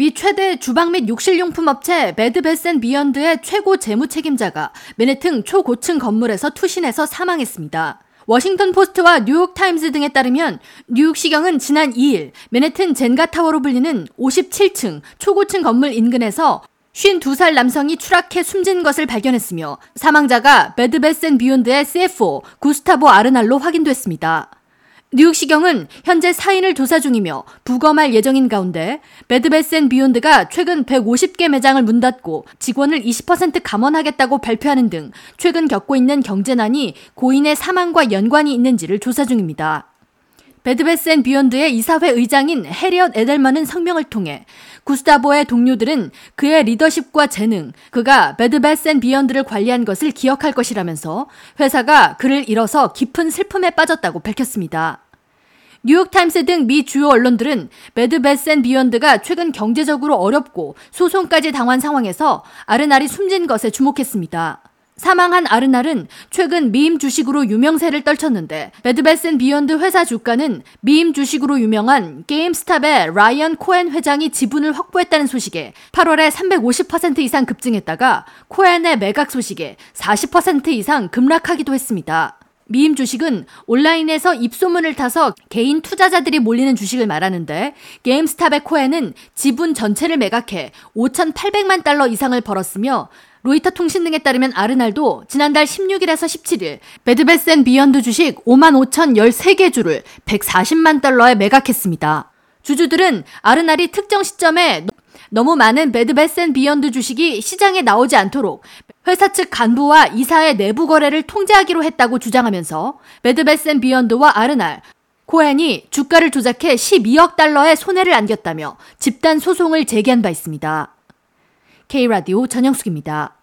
미 최대 주방 및 욕실용품 업체 Bed Bath and Beyond의 최고 재무 책임자가 맨해튼 초고층 건물에서 투신해서 사망했습니다. 워싱턴 포스트와 뉴욕 타임즈 등에 따르면 뉴욕시경은 지난 2일 맨해튼 젠가 타워로 불리는 57층 초고층 건물 인근에서 52살 남성이 추락해 숨진 것을 발견했으며 사망자가 Bed Bath and Beyond의 CFO 구스타보 아르날로 확인됐습니다. 뉴욕시경은 현재 사인을 조사 중이며 부검할 예정인 가운데 Bed Bath and Beyond가 최근 150개 매장을 문 닫고 직원을 20% 감원하겠다고 발표하는 등 최근 겪고 있는 경제난이 고인의 사망과 연관이 있는지를 조사 중입니다. Bed Bath and Beyond의 이사회 의장인 해리엇 에델먼은 성명을 통해 구스타보의 동료들은 그의 리더십과 재능, 그가 Bed Bath and Beyond를 관리한 것을 기억할 것이라면서 회사가 그를 잃어서 깊은 슬픔에 빠졌다고 밝혔습니다. 뉴욕타임스 등 미 주요 언론들은 Bed Bath and Beyond가 최근 경제적으로 어렵고 소송까지 당한 상황에서 아르날이 숨진 것에 주목했습니다. 사망한 아르날은 최근 밈 주식으로 유명세를 떨쳤는데 Bed Bath and Beyond 회사 주가는 밈 주식으로 유명한 게임스탑의 라이언 코엔 회장이 지분을 확보했다는 소식에 8월에 350% 이상 급증했다가 코엔의 매각 소식에 40% 이상 급락하기도 했습니다. 밈 주식은 온라인에서 입소문을 타서 개인 투자자들이 몰리는 주식을 말하는데 게임스탑의 코엔은 지분 전체를 매각해 5,800만 달러 이상을 벌었으며 로이터 통신 등에 따르면 아르날도 지난달 16일에서 17일 Bed Bath and Beyond 주식 5만 5천 13개 주를 140만 달러에 매각했습니다. 주주들은 아르날이 특정 시점에 너무 많은 Bed Bath and Beyond 주식이 시장에 나오지 않도록 회사 측 간부와 이사의 내부 거래를 통제하기로 했다고 주장하면서 베드베센 비욘드와 아르날, 코엔이 주가를 조작해 12억 달러의 손해를 안겼다며 집단 소송을 제기한 바 있습니다. K라디오 전영숙입니다.